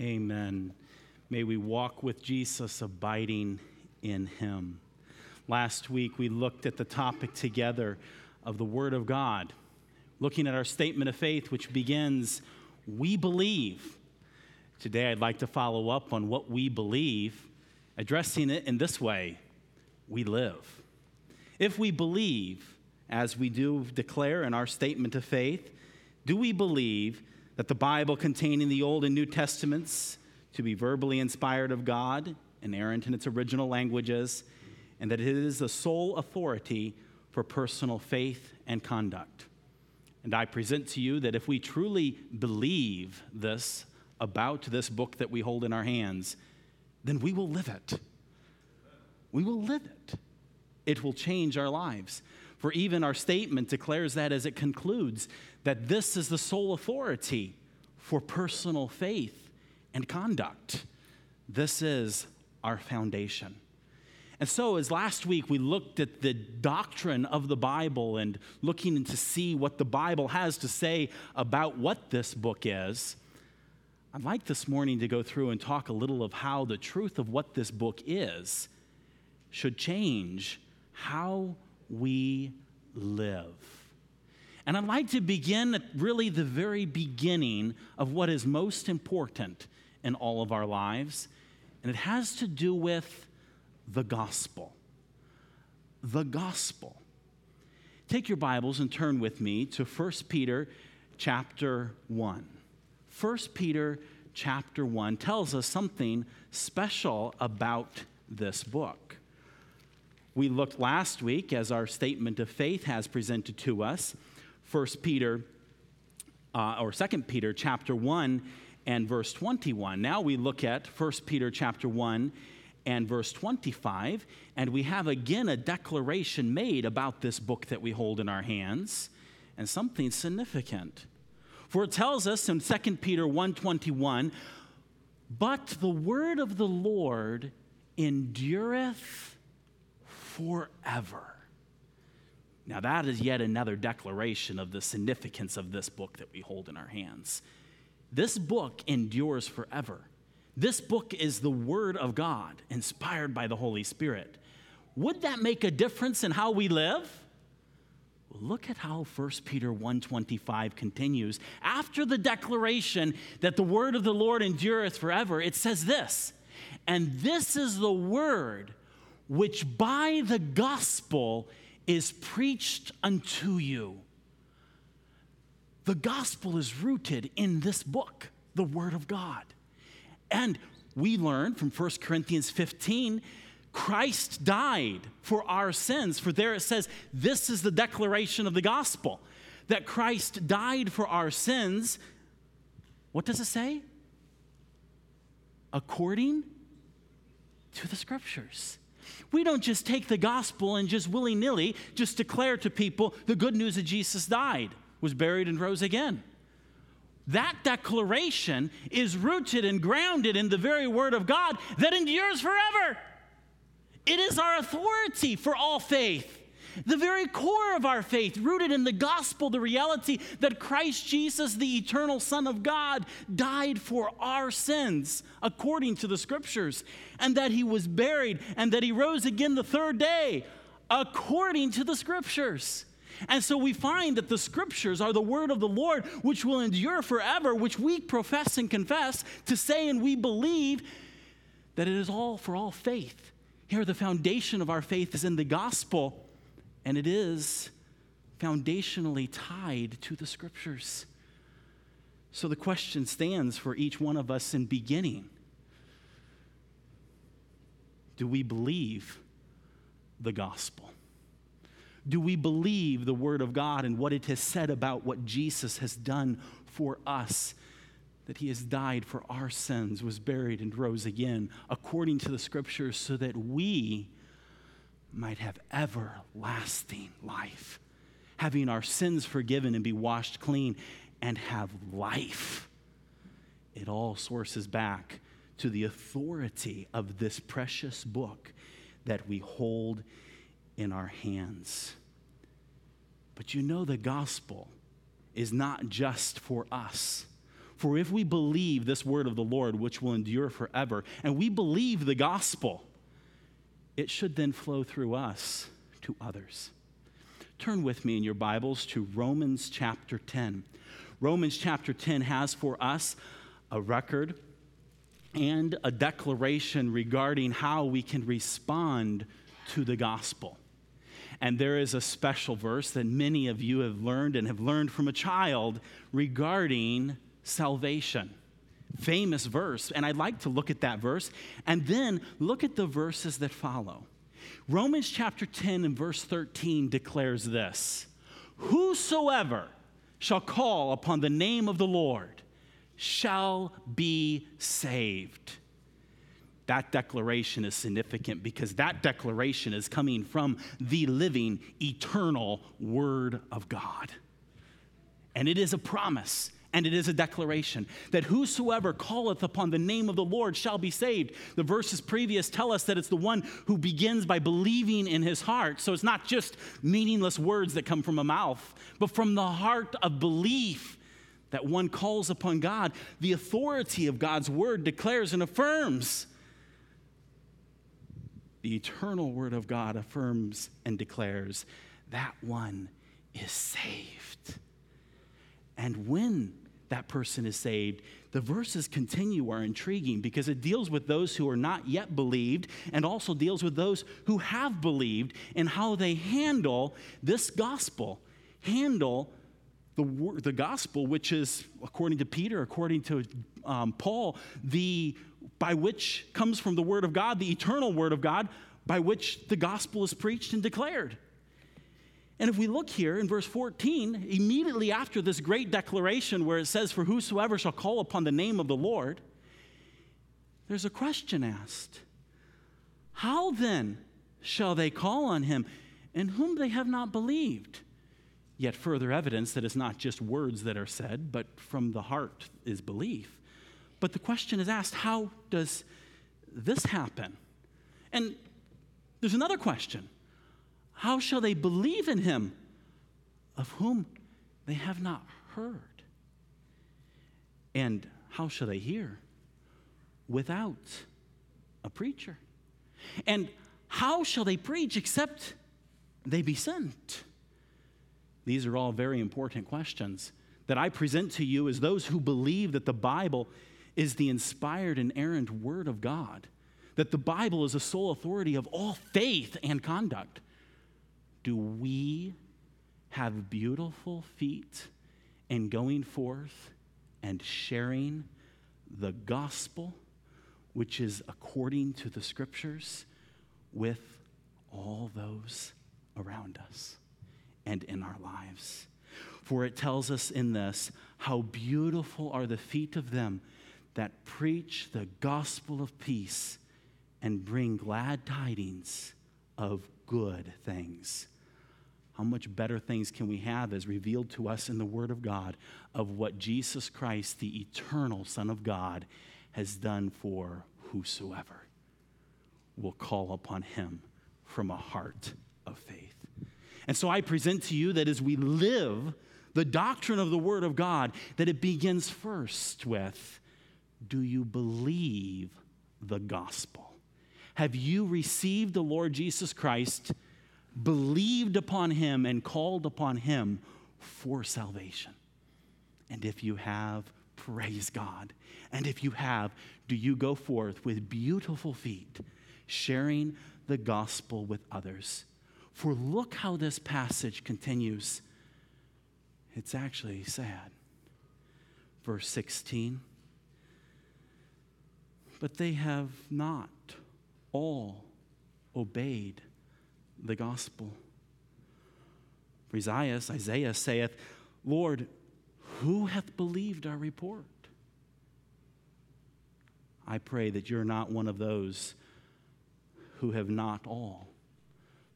Amen. May we walk with Jesus, abiding in him. Last week, we looked at the topic together of the Word of God, looking at our statement of faith, which begins, We believe. Today, I'd like to follow up on what we believe, addressing it in this way We live. If we believe, as we do declare in our statement of faith, do we believe that the Bible containing the Old and New Testaments to be verbally inspired of God, and inerrant in its original languages, and that it is the sole authority for personal faith and conduct. And I present to you that if we truly believe this about this book that we hold in our hands, then we will live it. We will live it. It will change our lives. For even our statement declares that as it concludes that this is the sole authority for personal faith and conduct. This is our foundation. And so, as last week we looked at the doctrine of the Bible and looking to see what the Bible has to say about what this book is, I'd like this morning to go through and talk a little of how the truth of what this book is should change how we live. And I'd like to begin at really the very beginning of what is most important in all of our lives, and it has to do with the gospel. The gospel. Take your Bibles and turn with me to 1 Peter chapter 1. 1 Peter chapter 1 tells us something special about this book. We looked last week, as our statement of faith has presented to us, 1 Peter uh, or 2 Peter chapter 1 and verse 21. Now we look at 1 Peter chapter 1 and verse 25, and we have again a declaration made about this book that we hold in our hands, and something significant. For it tells us in 2 Peter 1:21, "But the word of the Lord endureth forever." Now, that is yet another declaration of the significance of this book that we hold in our hands. This book endures forever. This book is the Word of God, inspired by the Holy Spirit. Would that make a difference in how we live? Look at how 1 Peter 1:25 continues. After the declaration that the word of the Lord endureth forever, it says this, and this is the word which by the gospel is preached unto you. The gospel is rooted in this book, the Word of God. And we learn from 1 Corinthians 15 Christ died for our sins. For there it says, This is the declaration of the gospel that Christ died for our sins. What does it say? According to the scriptures. We don't just take the gospel and just willy nilly just declare to people the good news that Jesus died, was buried, and rose again. That declaration is rooted and grounded in the very word of God that endures forever. It is our authority for all faith the very core of our faith, rooted in the gospel, the reality that Christ Jesus, the eternal Son of God, died for our sins according to the scriptures, and that he was buried, and that he rose again the third day according to the scriptures. And so we find that the scriptures are the word of the Lord, which will endure forever, which we profess and confess to say, and we believe that it is all for all faith. Here, the foundation of our faith is in the gospel and it is foundationally tied to the scriptures. So the question stands for each one of us in beginning Do we believe the gospel? Do we believe the word of God and what it has said about what Jesus has done for us? That he has died for our sins, was buried, and rose again, according to the scriptures, so that we might have everlasting life, having our sins forgiven and be washed clean and have life. It all sources back to the authority of this precious book that we hold in our hands. But you know, the gospel is not just for us. For if we believe this word of the Lord, which will endure forever, and we believe the gospel, it should then flow through us to others. Turn with me in your Bibles to Romans chapter 10. Romans chapter 10 has for us a record and a declaration regarding how we can respond to the gospel. And there is a special verse that many of you have learned and have learned from a child regarding salvation. Famous verse. And I'd like to look at that verse and then look at the verses that follow. Romans chapter 10 and verse 13 declares this Whosoever shall call upon the name of the Lord shall be saved. That declaration is significant because that declaration is coming from the living, eternal Word of God. And it is a promise and it is a declaration that whosoever calleth upon the name of the Lord shall be saved. The verses previous tell us that it's the one who begins by believing in his heart. So it's not just meaningless words that come from a mouth, but from the heart of belief that one calls upon God. The authority of God's word declares and affirms the eternal Word of God affirms and declares that one is saved. And when that person is saved, the verses continue are intriguing because it deals with those who are not yet believed and also deals with those who have believed and how they handle this gospel, handle the, the gospel, which is, according to Peter, according to um, Paul, the by which comes from the Word of God, the eternal Word of God, by which the gospel is preached and declared. And if we look here in verse 14, immediately after this great declaration where it says, For whosoever shall call upon the name of the Lord, there's a question asked How then shall they call on him in whom they have not believed? Yet further evidence that it's not just words that are said, but from the heart is belief. But the question is asked how does this happen? And there's another question How shall they believe in him of whom they have not heard? And how shall they hear without a preacher? And how shall they preach except they be sent? These are all very important questions that I present to you as those who believe that the Bible is the inspired and errant Word of God, that the Bible is the sole authority of all faith and conduct. Do we have beautiful feet in going forth and sharing the gospel, which is according to the scriptures, with all those around us and in our lives? For it tells us in this how beautiful are the feet of them that preach the gospel of peace and bring glad tidings of good things. How much better things can we have as revealed to us in the Word of God of what Jesus Christ, the eternal Son of God, has done for whosoever will call upon him from a heart of faith. And so I present to you that as we live the doctrine of the Word of God, that it begins first with do you believe the gospel? Have you received the Lord Jesus Christ, believed upon him, and called upon him for salvation? And if you have, praise God. And if you have, do you go forth with beautiful feet, sharing the gospel with others? For look how this passage continues. It's actually sad. Verse 16 but they have not all obeyed the gospel. For Isaiah, Isaiah saith, Lord, who hath believed our report? I pray that you're not one of those who have not all,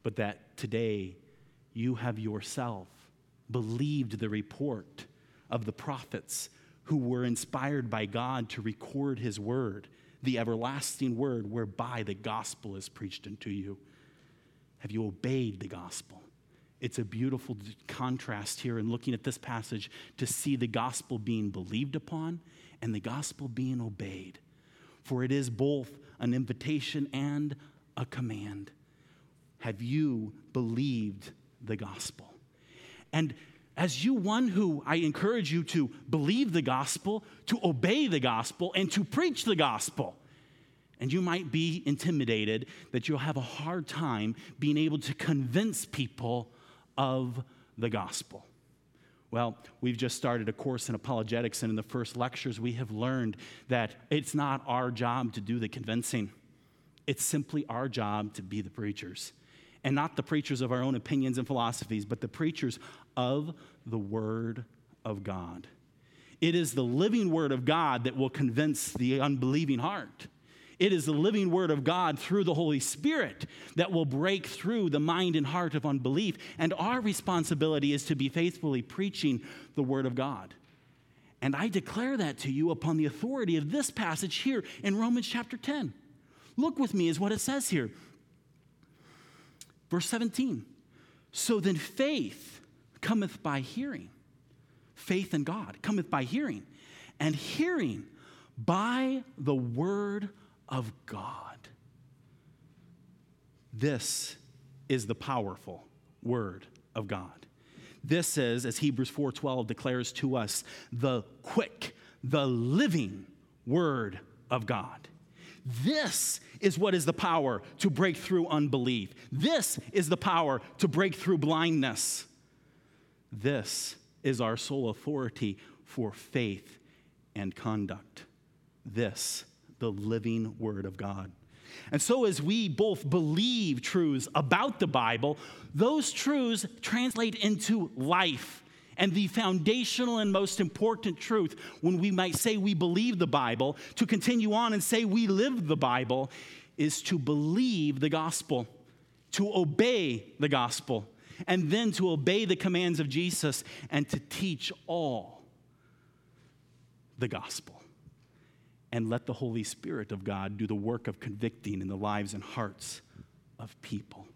but that today you have yourself believed the report of the prophets who were inspired by God to record his word the everlasting word whereby the gospel is preached unto you? Have you obeyed the gospel? it's a beautiful contrast here in looking at this passage to see the gospel being believed upon and the gospel being obeyed. For it is both an invitation and a command. Have you believed the gospel? And as you, one who I encourage you to believe the gospel, to obey the gospel, and to preach the gospel. And you might be intimidated that you'll have a hard time being able to convince people of the gospel. Well, we've just started a course in apologetics, and in the first lectures, we have learned that it's not our job to do the convincing. It's simply our job to be the preachers. And not the preachers of our own opinions and philosophies, but the preachers of the Word of God. It is the living Word of God that will convince the unbelieving heart. It is the living Word of God through the Holy Spirit that will break through the mind and heart of unbelief. And our responsibility is to be faithfully preaching the Word of God. And I declare that to you upon the authority of this passage here in Romans chapter 10. Look with me, is what it says here. Verse 17. So then faith cometh by hearing. Faith in God cometh by hearing, and hearing by the word of God. This is the powerful word of God. This is, as Hebrews 4:12 declares to us, the quick, the living word of God. This is what is the power to break through unbelief. This is the power to break through blindness. This is our sole authority for faith and conduct. This, the living Word of God. And so, as we both believe truths about the Bible, those truths translate into life. And the foundational and most important truth, when we might say we believe the Bible, to continue on and say we live the Bible, is to believe the gospel, to obey the gospel and then to obey the commands of Jesus and to teach all the gospel. And let the Holy Spirit of God do the work of convicting in the lives and hearts of people.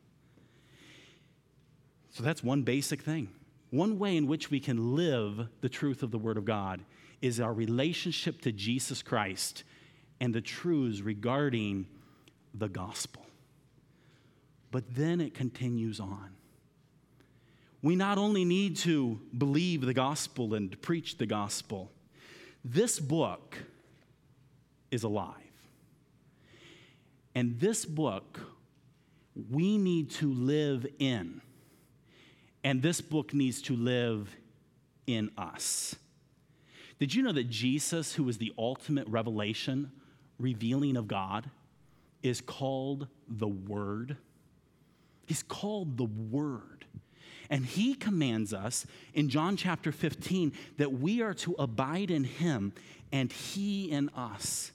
So that's one basic thing. One way in which we can live the truth of the Word of God is our relationship to Jesus Christ and the truths regarding the gospel. But then it continues on we not only need to believe the gospel and preach the gospel, this book is alive. And this book we need to live in. And this book needs to live in us. Did you know that Jesus, who is the ultimate revelation, revealing of God, is called the Word? He's called the Word. And he commands us in John chapter 15 that we are to abide in him and he in us.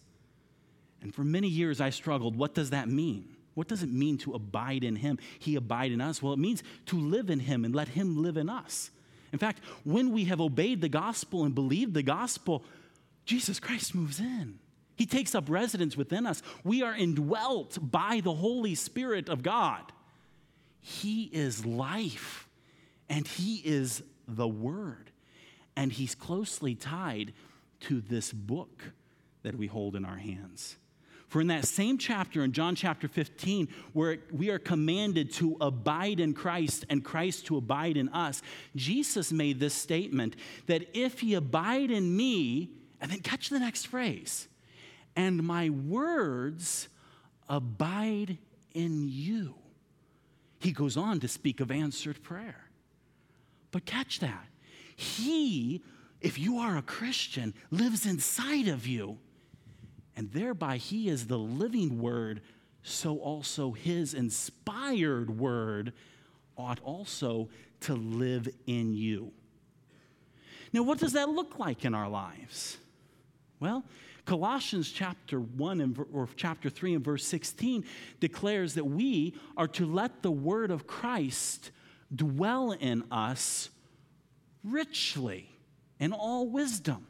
And for many years I struggled. What does that mean? What does it mean to abide in him? He abide in us. Well, it means to live in him and let him live in us. In fact, when we have obeyed the gospel and believed the gospel, Jesus Christ moves in. He takes up residence within us. We are indwelt by the Holy Spirit of God. He is life and He is the Word. And He's closely tied to this book that we hold in our hands. For in that same chapter, in John chapter 15, where we are commanded to abide in Christ and Christ to abide in us, Jesus made this statement that if ye abide in me, and then catch the next phrase, and my words abide in you. He goes on to speak of answered prayer. But catch that. He, if you are a Christian, lives inside of you. And thereby, He is the living Word, so also His inspired Word ought also to live in you. Now, what does that look like in our lives? Well, Colossians chapter 1 and, or chapter 3 and verse 16 declares that we are to let the word of Christ dwell in us richly in all wisdom.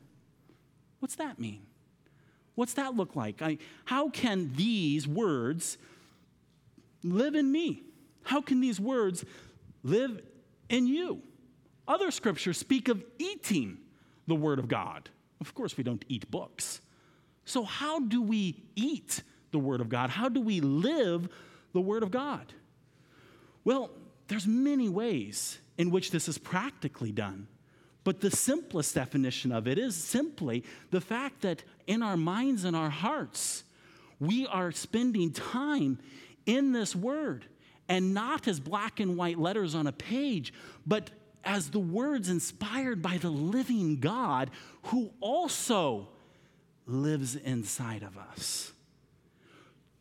What's that mean? What's that look like? I, how can these words live in me? How can these words live in you. Other scriptures speak of eating the Word of God. Of course, we don't eat books. So, how do we eat the Word of God? How do we live the Word of God? Well, there's many ways in which this is practically done. But the simplest definition of it is simply the fact that in our minds and our hearts, we are spending time in this word and not as black and white letters on a page, but as the words inspired by the living God who also lives inside of us.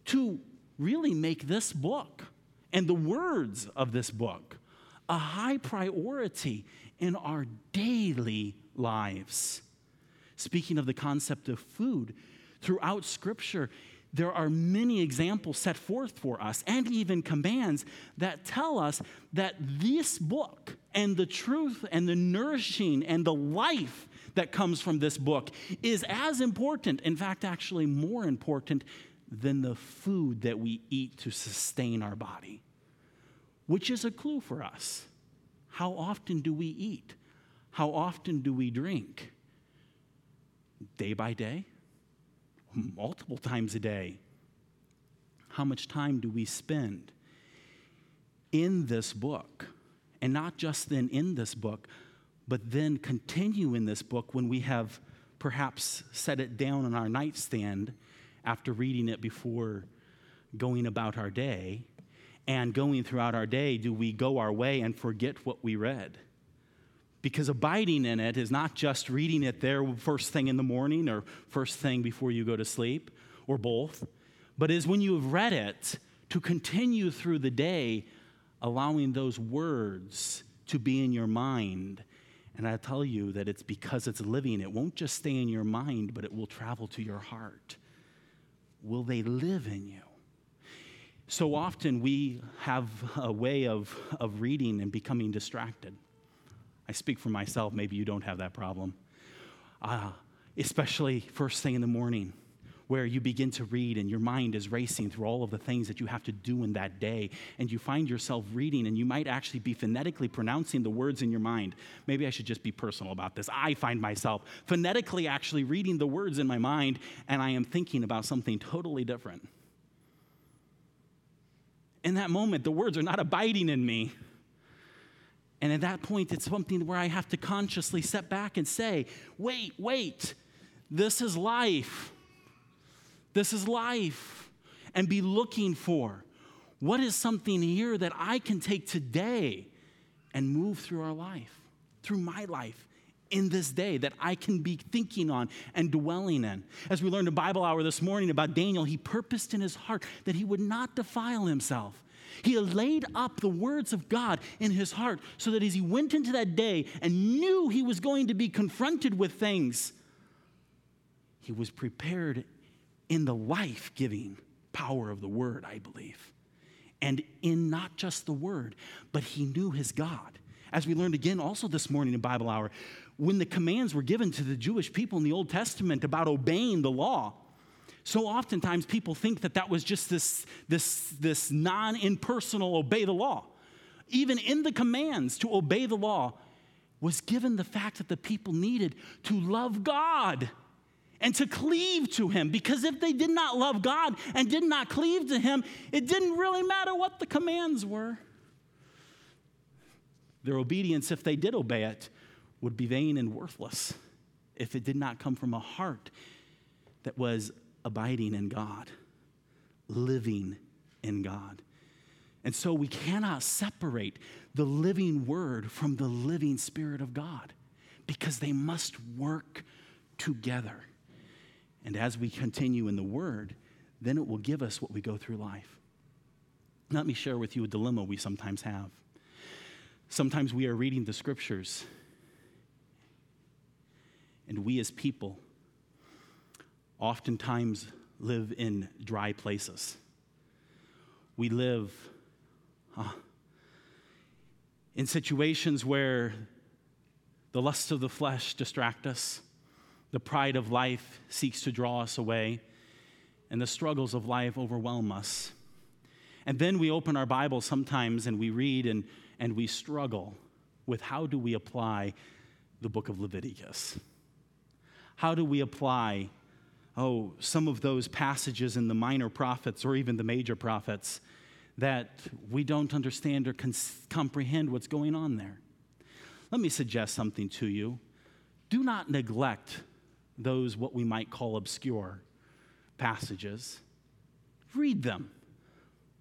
To really make this book and the words of this book a high priority in our daily lives. Speaking of the concept of food, throughout Scripture, there are many examples set forth for us and even commands that tell us that this book and the truth and the nourishing and the life that comes from this book is as important, in fact, actually more important than the food that we eat to sustain our body, which is a clue for us. How often do we eat? How often do we drink? Day by day? Multiple times a day? How much time do we spend in this book? And not just then in this book, but then continue in this book when we have perhaps set it down on our nightstand after reading it before going about our day and going throughout our day, do we go our way and forget what we read? Because abiding in it is not just reading it there first thing in the morning or first thing before you go to sleep, or both, but is when you have read it to continue through the day, allowing those words to be in your mind. And I tell you that it's because it's living. It won't just stay in your mind, but it will travel to your heart. Will they live in you? So often we have a way of, of reading and becoming distracted. I speak for myself, maybe you don't have that problem. Uh, especially first thing in the morning, where you begin to read and your mind is racing through all of the things that you have to do in that day. And you find yourself reading, and you might actually be phonetically pronouncing the words in your mind. Maybe I should just be personal about this. I find myself phonetically actually reading the words in my mind, and I am thinking about something totally different in that moment, the words are not abiding in me. And at that point, it's something where I have to consciously step back and say, wait, wait, this is life. This is life. And be looking for what is something here that I can take today and move through our life, through my life, in this day that I can be thinking on and dwelling in. As we learned in Bible hour this morning about Daniel, he purposed in his heart that he would not defile himself. He laid up the words of God in his heart so that as he went into that day and knew he was going to be confronted with things, he was prepared in the life giving power of the word, I believe. And in not just the word, but he knew his God. As we learned again also this morning in Bible hour, when the commands were given to the Jewish people in the Old Testament about obeying the law, so oftentimes people think that that was just this, this, this non impersonal obey the law. Even in the commands to obey the law was given the fact that the people needed to love God and to cleave to Him. Because if they did not love God and did not cleave to Him, it didn't really matter what the commands were. Their obedience, if they did obey it, would be vain and worthless if it did not come from a heart that was abiding in God, living in God. And so we cannot separate the living word from the living spirit of God because they must work together. And as we continue in the word, then it will give us what we go through life. Let me share with you a dilemma we sometimes have. Sometimes we are reading the scriptures and we as people oftentimes live in dry places. We live in situations where the lusts of the flesh distract us, the pride of life seeks to draw us away, and the struggles of life overwhelm us. And then we open our Bible sometimes and we read and, and we struggle with how do we apply the book of Leviticus? How do we apply, oh, some of those passages in the minor prophets or even the major prophets that we don't understand or comprehend what's going on there? Let me suggest something to you. Do not neglect those what we might call obscure passages. Read them.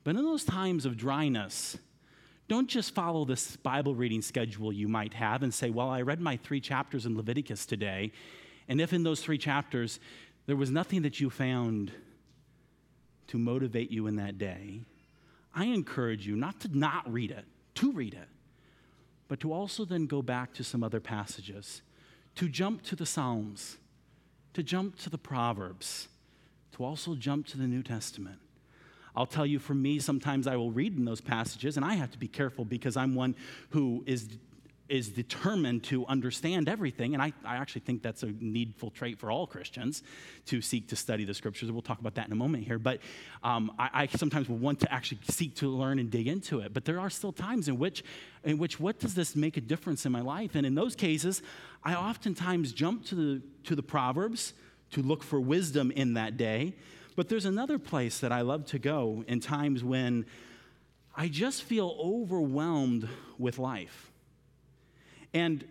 But in those times of dryness, don't just follow this Bible reading schedule you might have and say, Well, I read my three chapters in Leviticus today, and if in those three chapters there was nothing that you found to motivate you in that day, I encourage you not to not read it, to read it, but to also then go back to some other passages, to jump to the Psalms, to jump to the Proverbs, to also jump to the New Testament. I'll tell you, for me, sometimes I will read in those passages, and I have to be careful because I'm one who is is determined to understand everything. And I, I actually think that's a needful trait for all Christians to seek to study the scriptures. We'll talk about that in a moment here. But um, I, I, sometimes will want to actually seek to learn and dig into it. But there are still times in which, in which what does this make a difference in my life? And in those cases, I oftentimes jump to the, to the Proverbs to look for wisdom in that day. But there's another place that I love to go in times when I just feel overwhelmed with life and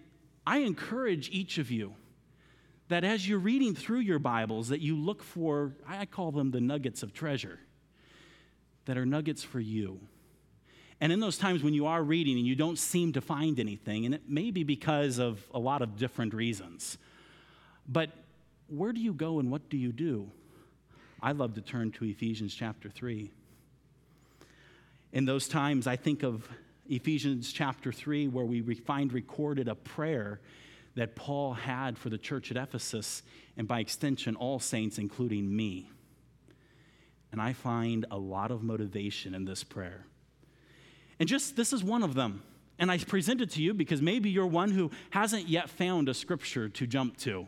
I encourage each of you that as you're reading through your Bibles, that you look for, I call them the nuggets of treasure, that are nuggets for you. And in those times when you are reading and you don't seem to find anything, and it may be because of a lot of different reasons, but where do you go and what do you do? I love to turn to Ephesians chapter 3. In those times, I think of Ephesians chapter 3, where we find recorded a prayer that Paul had for the church at Ephesus, and by extension, all saints, including me. And I find a lot of motivation in this prayer. And just this is one of them. And I present it to you because maybe you're one who hasn't yet found a scripture to jump to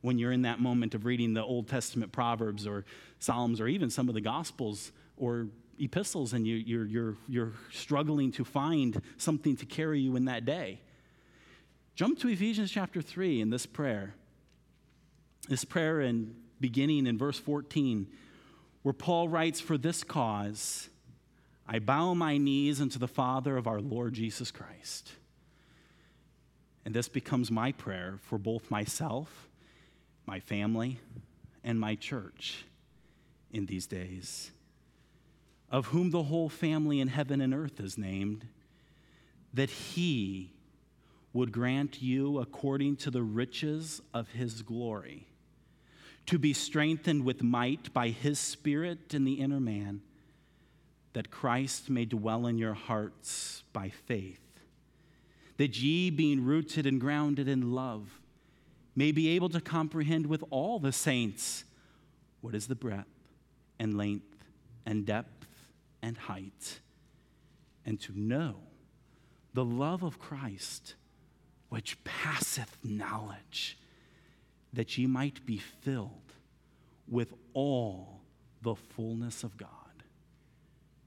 when you're in that moment of reading the Old Testament Proverbs or Psalms or even some of the Gospels or epistles and you, you're, you're, you're struggling to find something to carry you in that day. Jump to Ephesians chapter 3 in this prayer. This prayer in beginning in verse 14, where Paul writes, For this cause I bow my knees unto the Father of our Lord Jesus Christ. And this becomes my prayer for both myself, my family, and my church in these days of whom the whole family in heaven and earth is named, that he would grant you according to the riches of his glory, to be strengthened with might by his Spirit in the inner man, that Christ may dwell in your hearts by faith, that ye, being rooted and grounded in love, may be able to comprehend with all the saints what is the breadth and length and depth and height, and to know the love of Christ, which passeth knowledge, that ye might be filled with all the fullness of God.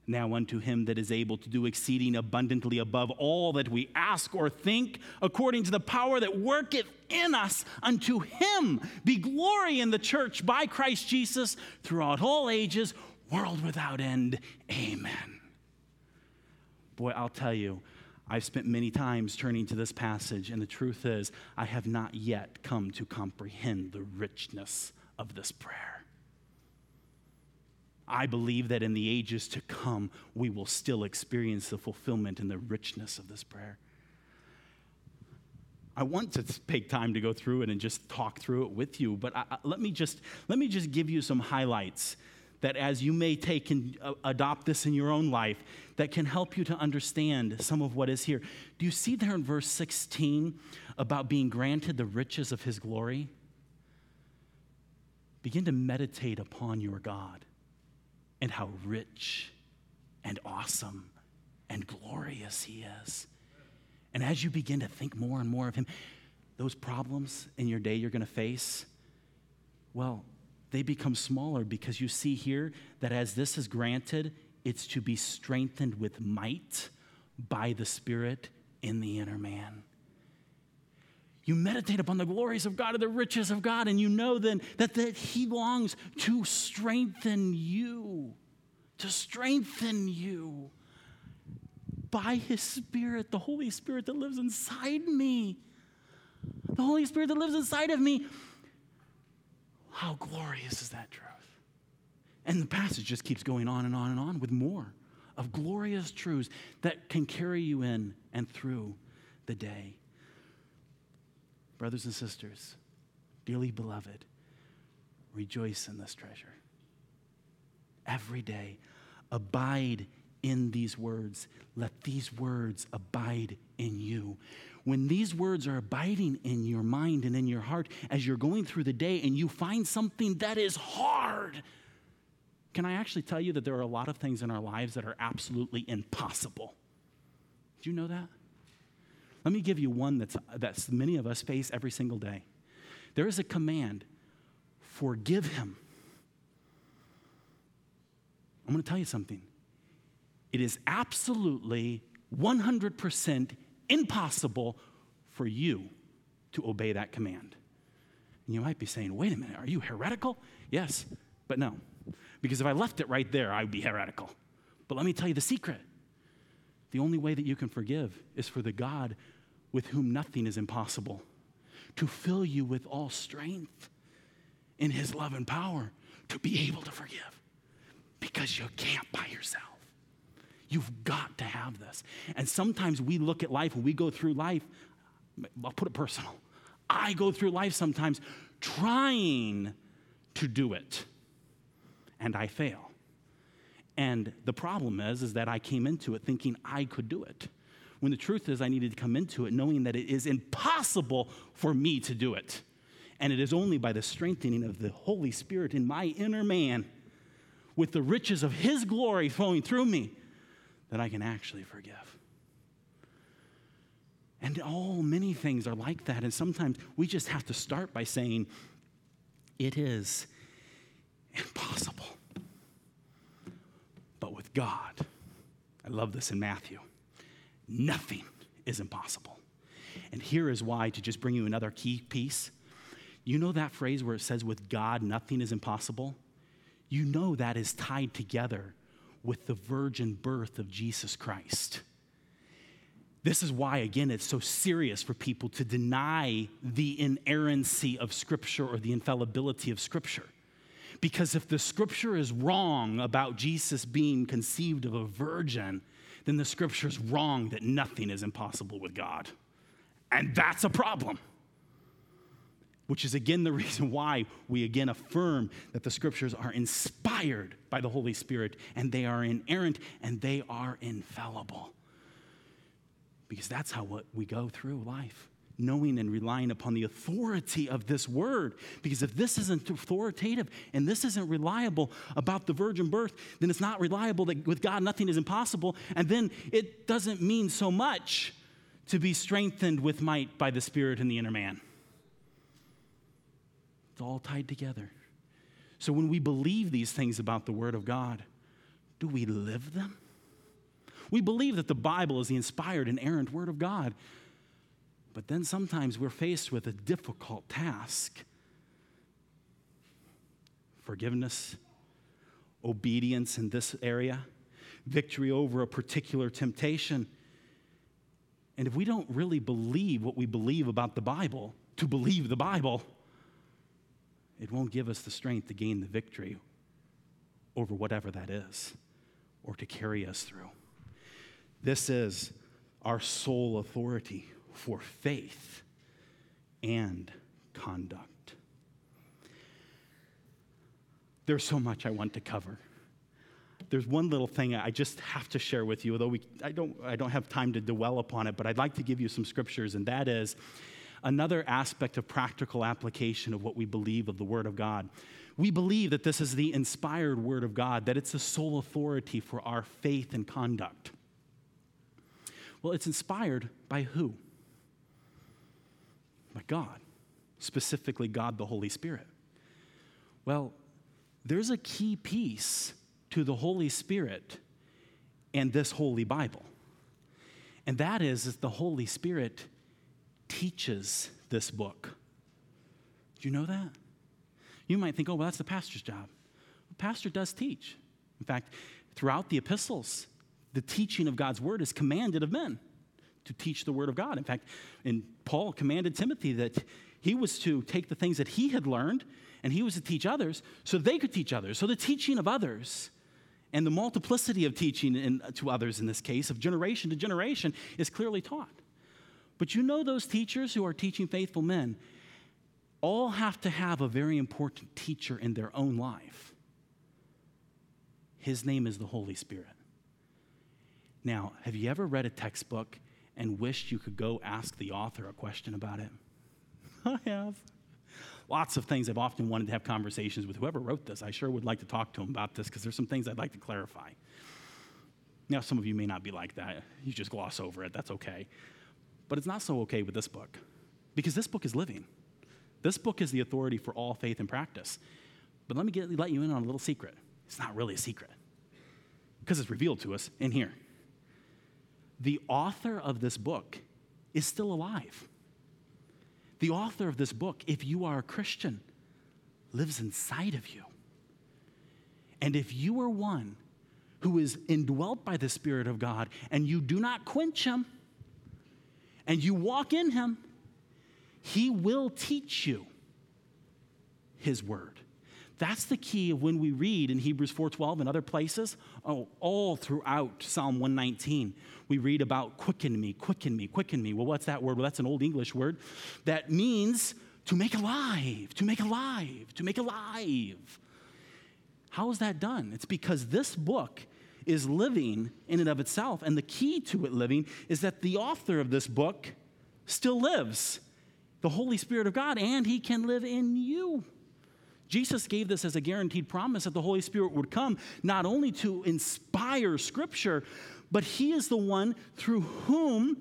Now, unto him that is able to do exceeding abundantly above all that we ask or think, according to the power that worketh in us, unto him be glory in the church by Christ Jesus throughout all ages, world without end. Amen. Boy, I'll tell you, I've spent many times turning to this passage, and the truth is, I have not yet come to comprehend the richness of this prayer. I believe that in the ages to come, we will still experience the fulfillment and the richness of this prayer. I want to take time to go through it and just talk through it with you, but I, let, me just, let me just give you some highlights that as you may take and uh, adopt this in your own life, that can help you to understand some of what is here. Do you see there in verse 16 about being granted the riches of his glory? Begin to meditate upon your God and how rich and awesome and glorious he is. And as you begin to think more and more of him, those problems in your day you're going to face, well, they become smaller because you see here that as this is granted, it's to be strengthened with might by the Spirit in the inner man. You meditate upon the glories of God and the riches of God, and you know then that, that He longs to strengthen you, to strengthen you by His Spirit, the Holy Spirit that lives inside me. The Holy Spirit that lives inside of me. How glorious is that truth? And the passage just keeps going on and on and on with more of glorious truths that can carry you in and through the day. Brothers and sisters, dearly beloved, rejoice in this treasure. Every day, abide in these words. Let these words abide in you. When these words are abiding in your mind and in your heart as you're going through the day and you find something that is hard, can I actually tell you that there are a lot of things in our lives that are absolutely impossible? Do you know that? Let me give you one that's, that's many of us face every single day. There is a command forgive him. I'm going to tell you something. It is absolutely 100% impossible for you to obey that command. And you might be saying, wait a minute, are you heretical? Yes, but no. Because if I left it right there, I would be heretical. But let me tell you the secret. The only way that you can forgive is for the God with whom nothing is impossible to fill you with all strength in his love and power to be able to forgive because you can't by yourself. You've got to have this. And sometimes we look at life and we go through life, I'll put it personal. I go through life sometimes trying to do it and I fail. And the problem is, is that I came into it thinking I could do it. When the truth is, I needed to come into it knowing that it is impossible for me to do it. And it is only by the strengthening of the Holy Spirit in my inner man, with the riches of His glory flowing through me, that I can actually forgive. And all many things are like that. And sometimes we just have to start by saying, It is impossible. But with God, I love this in Matthew, nothing is impossible. And here is why, to just bring you another key piece. You know that phrase where it says, with God, nothing is impossible? You know that is tied together with the virgin birth of Jesus Christ. This is why, again, it's so serious for people to deny the inerrancy of Scripture or the infallibility of Scripture. Because if the scripture is wrong about Jesus being conceived of a virgin, then the scripture is wrong that nothing is impossible with God. And that's a problem. Which is again the reason why we again affirm that the scriptures are inspired by the Holy Spirit and they are inerrant and they are infallible. Because that's how what we go through life knowing and relying upon the authority of this word. Because if this isn't authoritative and this isn't reliable about the virgin birth, then it's not reliable that with God nothing is impossible. And then it doesn't mean so much to be strengthened with might by the Spirit in the inner man. It's all tied together. So when we believe these things about the Word of God, do we live them? We believe that the Bible is the inspired and errant Word of God. But then sometimes we're faced with a difficult task forgiveness, obedience in this area, victory over a particular temptation. And if we don't really believe what we believe about the Bible, to believe the Bible, it won't give us the strength to gain the victory over whatever that is or to carry us through. This is our sole authority for faith and conduct. There's so much I want to cover. There's one little thing I just have to share with you, although we, I, don't, I don't have time to dwell upon it, but I'd like to give you some scriptures, and that is another aspect of practical application of what we believe of the Word of God. We believe that this is the inspired Word of God, that it's the sole authority for our faith and conduct. Well, it's inspired by who? By God, specifically God the Holy Spirit. Well, there's a key piece to the Holy Spirit and this Holy Bible. And that is, is the Holy Spirit teaches this book. Do you know that? You might think, oh, well, that's the pastor's job. The pastor does teach. In fact, throughout the epistles, the teaching of God's word is commanded of men to teach the word of God. In fact, and Paul commanded Timothy that he was to take the things that he had learned and he was to teach others so they could teach others. So the teaching of others and the multiplicity of teaching in, to others in this case, of generation to generation, is clearly taught. But you know, those teachers who are teaching faithful men all have to have a very important teacher in their own life. His name is the Holy Spirit. Now, have you ever read a textbook and wished you could go ask the author a question about it? I have. Lots of things I've often wanted to have conversations with whoever wrote this. I sure would like to talk to him about this because there's some things I'd like to clarify. Now, some of you may not be like that. You just gloss over it. That's okay. But it's not so okay with this book because this book is living. This book is the authority for all faith and practice. But let me get, let you in on a little secret. It's not really a secret because it's revealed to us in here the author of this book is still alive. The author of this book, if you are a Christian, lives inside of you. And if you are one who is indwelt by the Spirit of God and you do not quench him and you walk in him, he will teach you his word. That's the key of when we read in Hebrews 4:12 and other places, oh, all throughout Psalm 119. We read about quicken me, quicken me, quicken me. Well, what's that word? Well, that's an old English word that means to make alive, to make alive, to make alive. How is that done? It's because this book is living in and of itself. And the key to it living is that the author of this book still lives, the Holy Spirit of God, and he can live in you. Jesus gave this as a guaranteed promise that the Holy Spirit would come not only to inspire Scripture, but He is the one through whom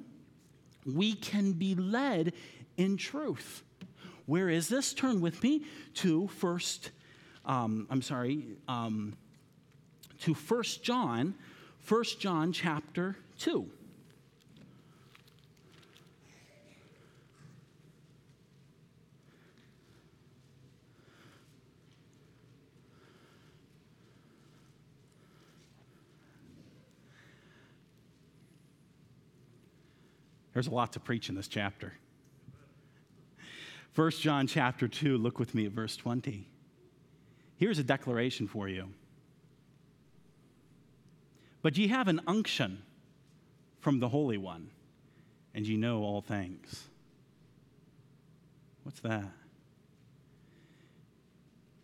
we can be led in truth. Where is this? Turn with me to first, um, I'm sorry, um, to First John, First John chapter 2. There's a lot to preach in this chapter. 1 John chapter 2, look with me at verse 20. Here's a declaration for you. But ye have an unction from the Holy One, and ye know all things. What's that?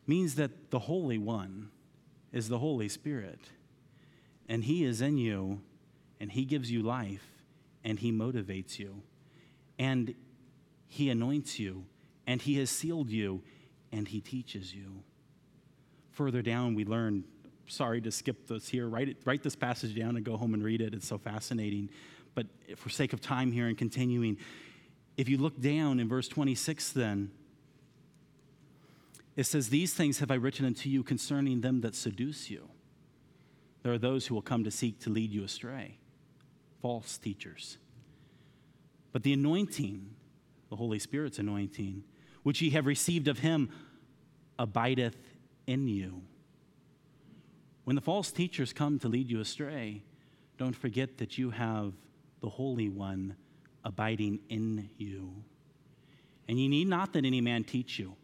Means that the Holy One is the Holy Spirit, and He is in you, and He gives you life and He motivates you, and He anoints you, and He has sealed you, and He teaches you. Further down, we learn, sorry to skip this here, write, it, write this passage down and go home and read it. It's so fascinating. But for sake of time here and continuing, if you look down in verse 26, then, it says, These things have I written unto you concerning them that seduce you. There are those who will come to seek to lead you astray false teachers. But the anointing, the Holy Spirit's anointing, which ye have received of him, abideth in you. When the false teachers come to lead you astray, don't forget that you have the Holy One abiding in you. And ye need not that any man teach you,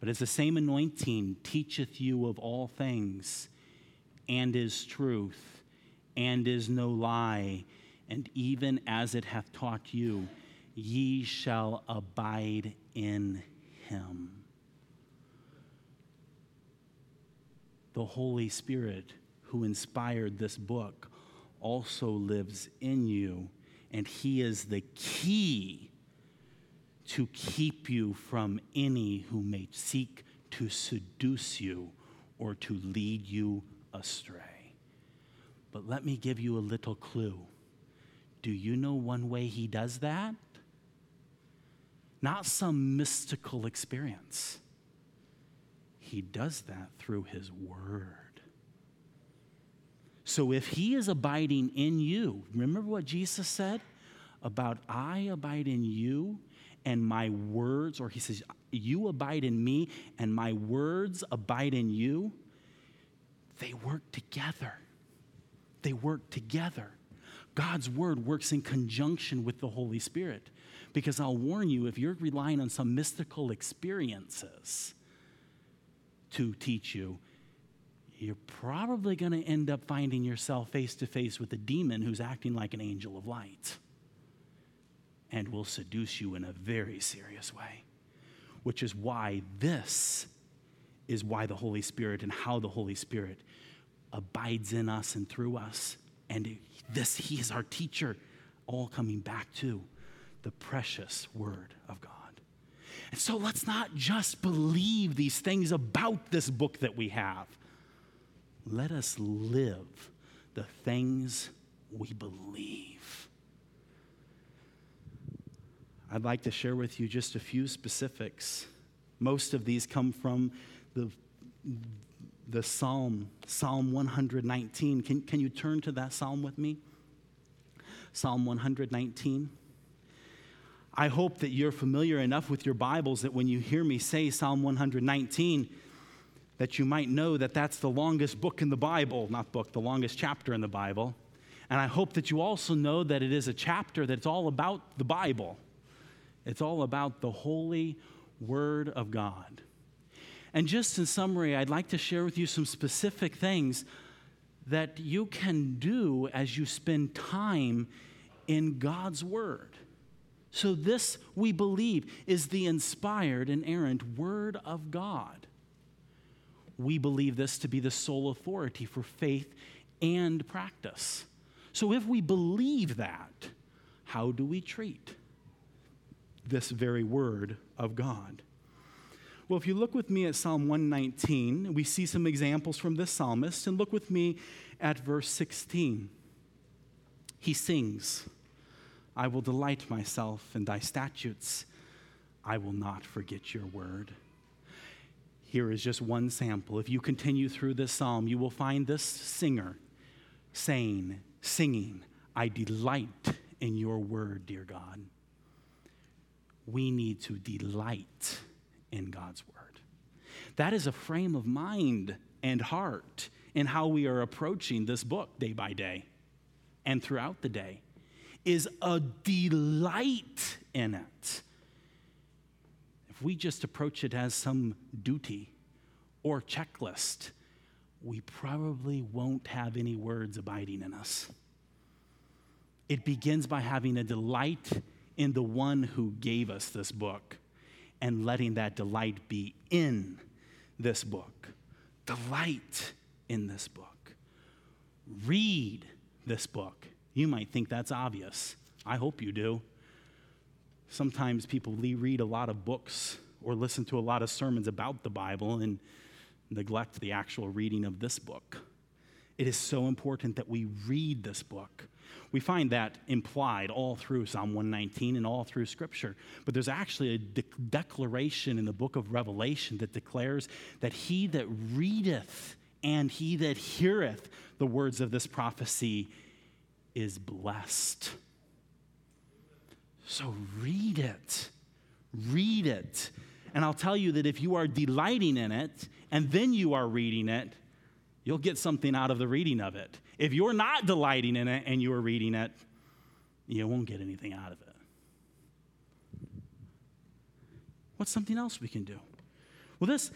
but as the same anointing teacheth you of all things, and is truth and is no lie, and even as it hath taught you, ye shall abide in him. The Holy Spirit, who inspired this book, also lives in you, and he is the key to keep you from any who may seek to seduce you or to lead you astray. But let me give you a little clue. Do you know one way he does that? Not some mystical experience. He does that through his word. So if he is abiding in you, remember what Jesus said about I abide in you and my words, or he says, You abide in me and my words abide in you. They work together. They work together. God's word works in conjunction with the Holy Spirit. Because I'll warn you, if you're relying on some mystical experiences to teach you, you're probably going to end up finding yourself face to face with a demon who's acting like an angel of light and will seduce you in a very serious way. Which is why this is why the Holy Spirit and how the Holy Spirit abides in us and through us. And this, He is our teacher, all coming back to the precious Word of God. And so let's not just believe these things about this book that we have. Let us live the things we believe. I'd like to share with you just a few specifics. Most of these come from the, the Psalm, Psalm 119. Can, can you turn to that Psalm with me? Psalm 119. I hope that you're familiar enough with your Bibles that when you hear me say Psalm 119, that you might know that that's the longest book in the Bible, not book, the longest chapter in the Bible. And I hope that you also know that it is a chapter that's all about the Bible. It's all about the holy Word of God. And just in summary, I'd like to share with you some specific things that you can do as you spend time in God's Word. So, this, we believe, is the inspired, inerrant Word of God. We believe this to be the sole authority for faith and practice. So, if we believe that, how do we treat this very Word of God? Well, if you look with me at Psalm 119, we see some examples from this psalmist, and look with me at verse 16. He sings. I will delight myself in thy statutes. I will not forget your word. Here is just one sample. If you continue through this psalm, you will find this singer saying, singing, I delight in your word, dear God. We need to delight in God's word. That is a frame of mind and heart in how we are approaching this book day by day and throughout the day is a delight in it. If we just approach it as some duty or checklist, we probably won't have any words abiding in us. It begins by having a delight in the one who gave us this book and letting that delight be in this book. Delight in this book. Read this book you might think that's obvious. I hope you do. Sometimes people read a lot of books or listen to a lot of sermons about the Bible and neglect the actual reading of this book. It is so important that we read this book. We find that implied all through Psalm 119 and all through Scripture. But there's actually a de- declaration in the book of Revelation that declares that he that readeth and he that heareth the words of this prophecy is blessed. So read it. Read it. And I'll tell you that if you are delighting in it and then you are reading it, you'll get something out of the reading of it. If you're not delighting in it and you are reading it, you won't get anything out of it. What's something else we can do? Well, this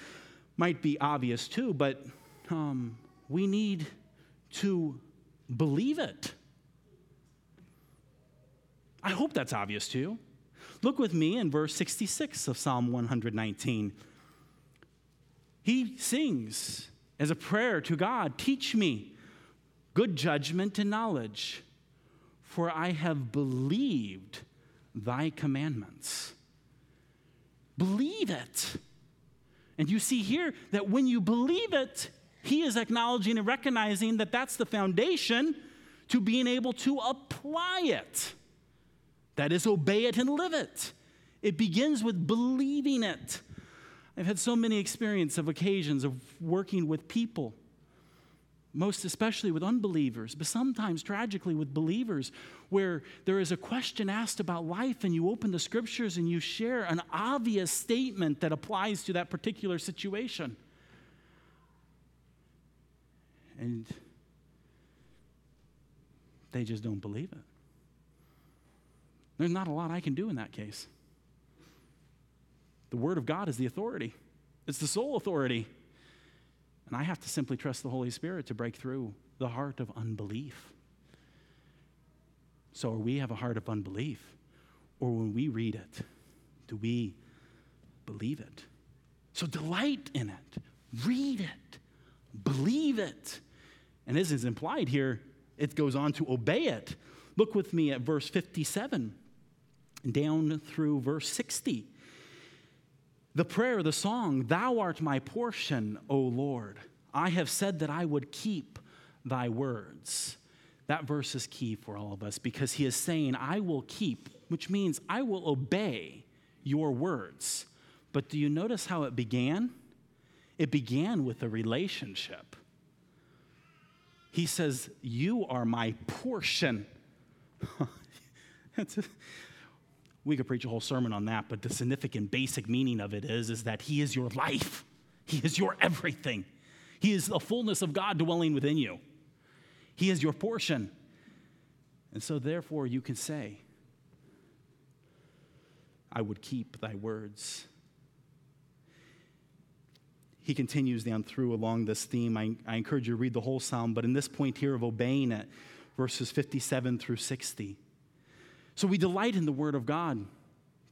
might be obvious too, but um, we need to believe it. I hope that's obvious to you. Look with me in verse 66 of Psalm 119. He sings as a prayer to God Teach me good judgment and knowledge, for I have believed thy commandments. Believe it. And you see here that when you believe it, he is acknowledging and recognizing that that's the foundation to being able to apply it. That is, obey it and live it. It begins with believing it. I've had so many experience of occasions of working with people most especially with unbelievers, but sometimes tragically with believers, where there is a question asked about life and you open the scriptures and you share an obvious statement that applies to that particular situation. And they just don't believe it. There's not a lot I can do in that case. The Word of God is the authority, it's the sole authority. And I have to simply trust the Holy Spirit to break through the heart of unbelief. So, we have a heart of unbelief, or when we read it, do we believe it? So, delight in it, read it, believe it. And as is implied here, it goes on to obey it. Look with me at verse 57 down through verse 60. The prayer, the song, Thou art my portion, O Lord. I have said that I would keep thy words. That verse is key for all of us because he is saying, I will keep, which means I will obey your words. But do you notice how it began? It began with a relationship. He says, You are my portion. That's a, we could preach a whole sermon on that, but the significant basic meaning of it is, is that He is your life. He is your everything. He is the fullness of God dwelling within you. He is your portion. And so, therefore, you can say, I would keep thy words. He continues down through along this theme. I, I encourage you to read the whole psalm, but in this point here of obeying it, verses 57 through 60. So we delight in the Word of God,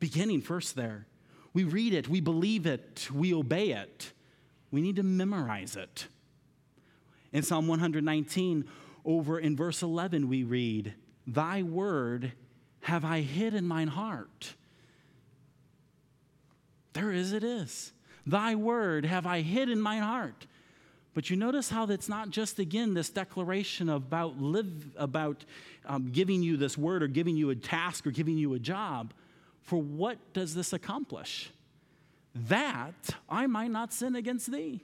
beginning first there. We read it, we believe it, we obey it. We need to memorize it. In Psalm 119, over in verse 11, we read, Thy word have I hid in mine heart. There is it is. Thy word have I hid in mine heart but you notice how that's not just, again, this declaration about, live, about um, giving you this word or giving you a task or giving you a job. For what does this accomplish? That I might not sin against thee.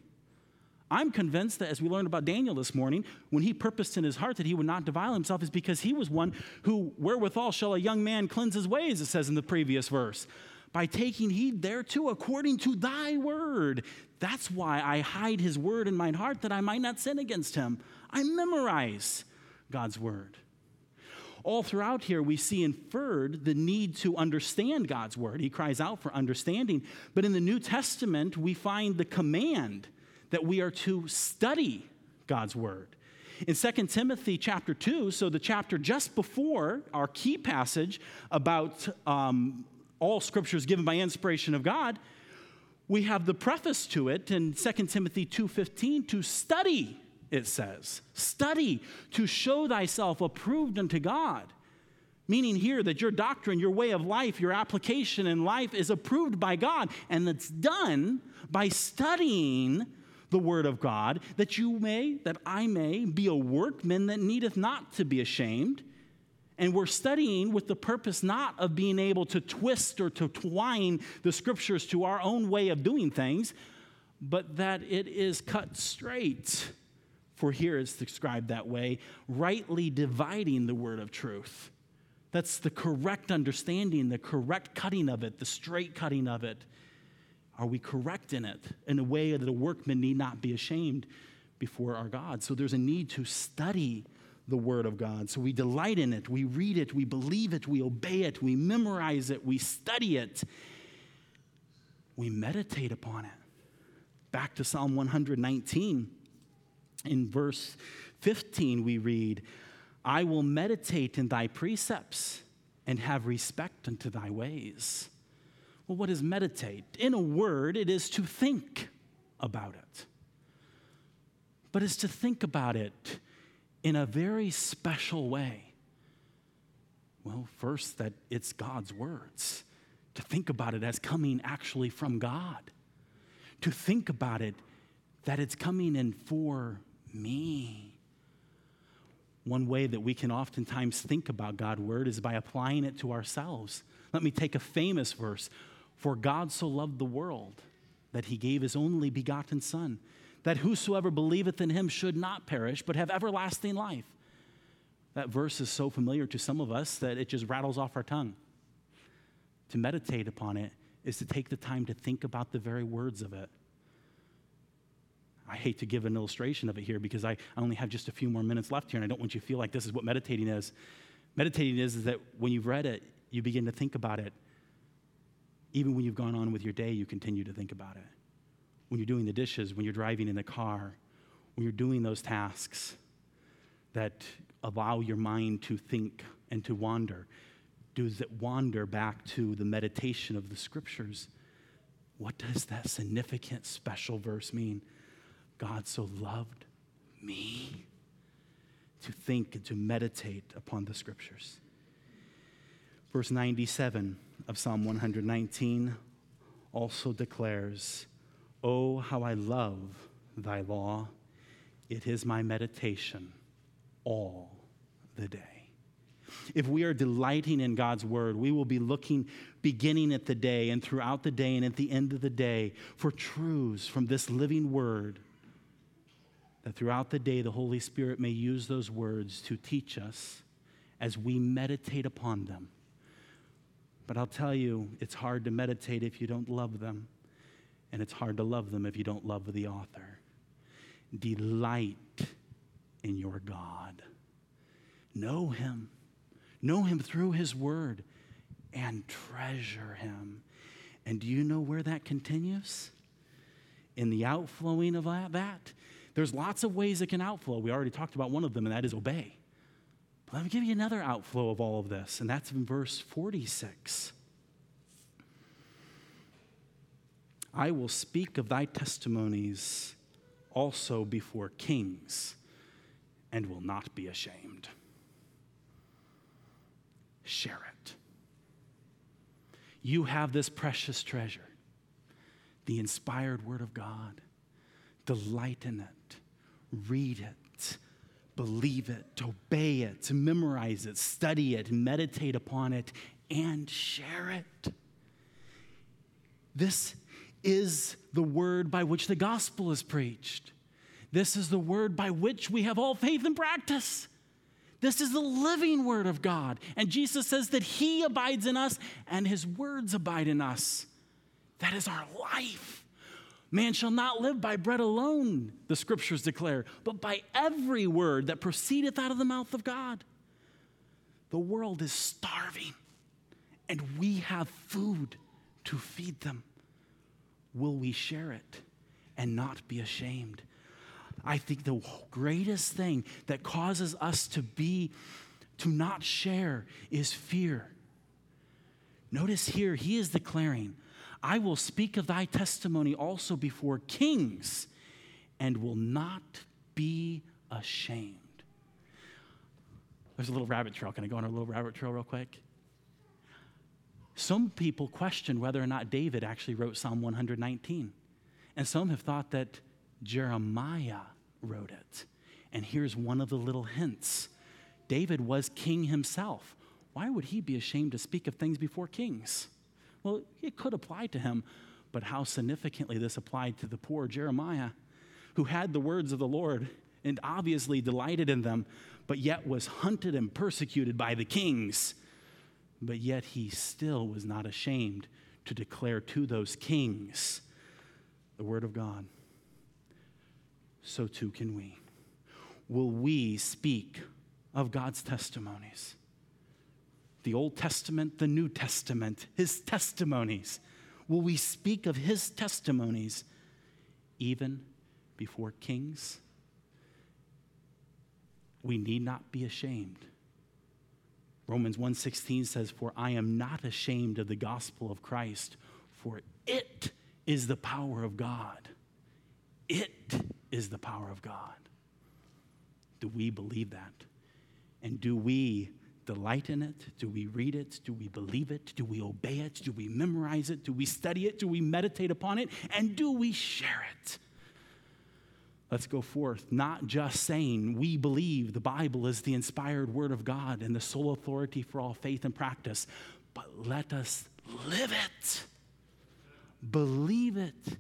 I'm convinced that as we learned about Daniel this morning, when he purposed in his heart that he would not defile himself, is because he was one who, wherewithal shall a young man cleanse his ways, it says in the previous verse by taking heed thereto according to thy word. That's why I hide his word in mine heart that I might not sin against him. I memorize God's word. All throughout here, we see inferred the need to understand God's word. He cries out for understanding. But in the New Testament, we find the command that we are to study God's word. In 2 Timothy chapter 2, so the chapter just before our key passage about um, all scriptures given by inspiration of God, we have the preface to it in 2 Timothy 2:15 to study it says. Study to show thyself approved unto God. Meaning here that your doctrine your way of life your application in life is approved by God. And it's done by studying the word of God that you may that I may be a workman that needeth not to be ashamed and we're studying with the purpose not of being able to twist or to twine the scriptures to our own way of doing things, but that it is cut straight. For here it's described that way rightly dividing the word of truth. That's the correct understanding, the correct cutting of it, the straight cutting of it. Are we correct in it in a way that a workman need not be ashamed before our God? So there's a need to study the Word of God. So we delight in it, we read it, we believe it, we obey it, we memorize it, we study it, we meditate upon it. Back to Psalm 119, in verse 15, we read, I will meditate in thy precepts and have respect unto thy ways. Well, what is meditate? In a word, it is to think about it. But it's to think about it in a very special way? Well, first, that it's God's words. To think about it as coming actually from God. To think about it that it's coming in for me. One way that we can oftentimes think about God's word is by applying it to ourselves. Let me take a famous verse For God so loved the world that he gave his only begotten Son, that whosoever believeth in him should not perish, but have everlasting life. That verse is so familiar to some of us that it just rattles off our tongue. To meditate upon it is to take the time to think about the very words of it. I hate to give an illustration of it here because I only have just a few more minutes left here, and I don't want you to feel like this is what meditating is. Meditating is, is that when you've read it, you begin to think about it. Even when you've gone on with your day, you continue to think about it. When you're doing the dishes, when you're driving in the car, when you're doing those tasks that allow your mind to think and to wander, does it wander back to the meditation of the scriptures? What does that significant special verse mean? God so loved me to think and to meditate upon the scriptures. Verse 97 of Psalm 119 also declares, Oh, how I love thy law! It is my meditation all the day. If we are delighting in God's word, we will be looking beginning at the day and throughout the day and at the end of the day for truths from this living word. That throughout the day, the Holy Spirit may use those words to teach us as we meditate upon them. But I'll tell you, it's hard to meditate if you don't love them, and it's hard to love them if you don't love the author. Delight in your God. Know him. Know him through his word and treasure him. And do you know where that continues? In the outflowing of that. There's lots of ways it can outflow. We already talked about one of them, and that is obey. But let me give you another outflow of all of this, and that's in verse 46. I will speak of thy testimonies also before kings and will not be ashamed. Share it. You have this precious treasure, the inspired Word of God. Delight in it, read it, believe it, obey it, memorize it, study it, meditate upon it, and share it. This is the word by which the gospel is preached. This is the word by which we have all faith and practice. This is the living word of God. And Jesus says that he abides in us and his words abide in us. That is our life. Man shall not live by bread alone, the scriptures declare, but by every word that proceedeth out of the mouth of God. The world is starving, and we have food to feed them. Will we share it and not be ashamed? I think the greatest thing that causes us to be, to not share, is fear. Notice here, he is declaring, I will speak of thy testimony also before kings and will not be ashamed. There's a little rabbit trail. Can I go on a little rabbit trail real quick? Some people question whether or not David actually wrote Psalm 119. And some have thought that Jeremiah wrote it. And here's one of the little hints David was king himself. Why would he be ashamed to speak of things before kings? Well, it could apply to him, but how significantly this applied to the poor Jeremiah, who had the words of the Lord and obviously delighted in them, but yet was hunted and persecuted by the kings. But yet he still was not ashamed to declare to those kings the word of God so too can we. Will we speak of God's testimonies? The Old Testament, the New Testament, His testimonies. Will we speak of His testimonies even before kings? We need not be ashamed. Romans 1:16 says for I am not ashamed of the gospel of Christ for it is the power of God. It is the power of God. Do we believe that? And do we delight in it? Do we read it? Do we believe it? Do we obey it? Do we memorize it? Do we study it? Do we meditate upon it? And do we share it? Let's go forth, not just saying we believe the Bible is the inspired word of God and the sole authority for all faith and practice, but let us live it, believe it,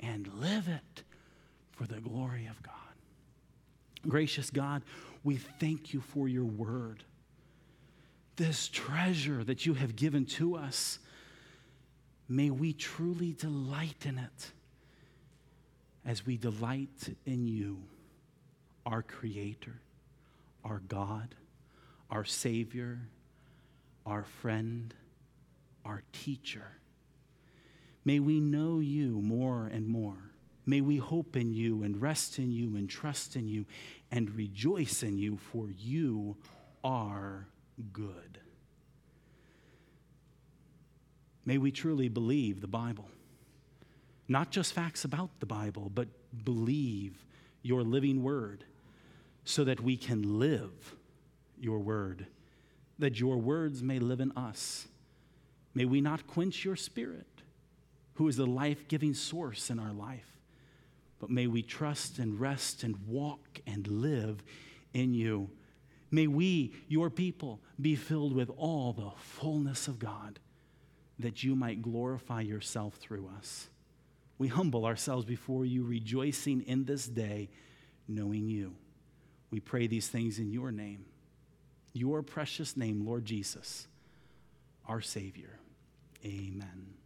and live it for the glory of God. Gracious God, we thank you for your word, this treasure that you have given to us. May we truly delight in it as we delight in you, our Creator, our God, our Savior, our friend, our teacher. May we know you more and more. May we hope in you and rest in you and trust in you and rejoice in you, for you are good. May we truly believe the Bible. Not just facts about the Bible, but believe your living word so that we can live your word, that your words may live in us. May we not quench your spirit, who is the life giving source in our life, but may we trust and rest and walk and live in you. May we, your people, be filled with all the fullness of God, that you might glorify yourself through us. We humble ourselves before you, rejoicing in this day, knowing you. We pray these things in your name, your precious name, Lord Jesus, our Savior. Amen.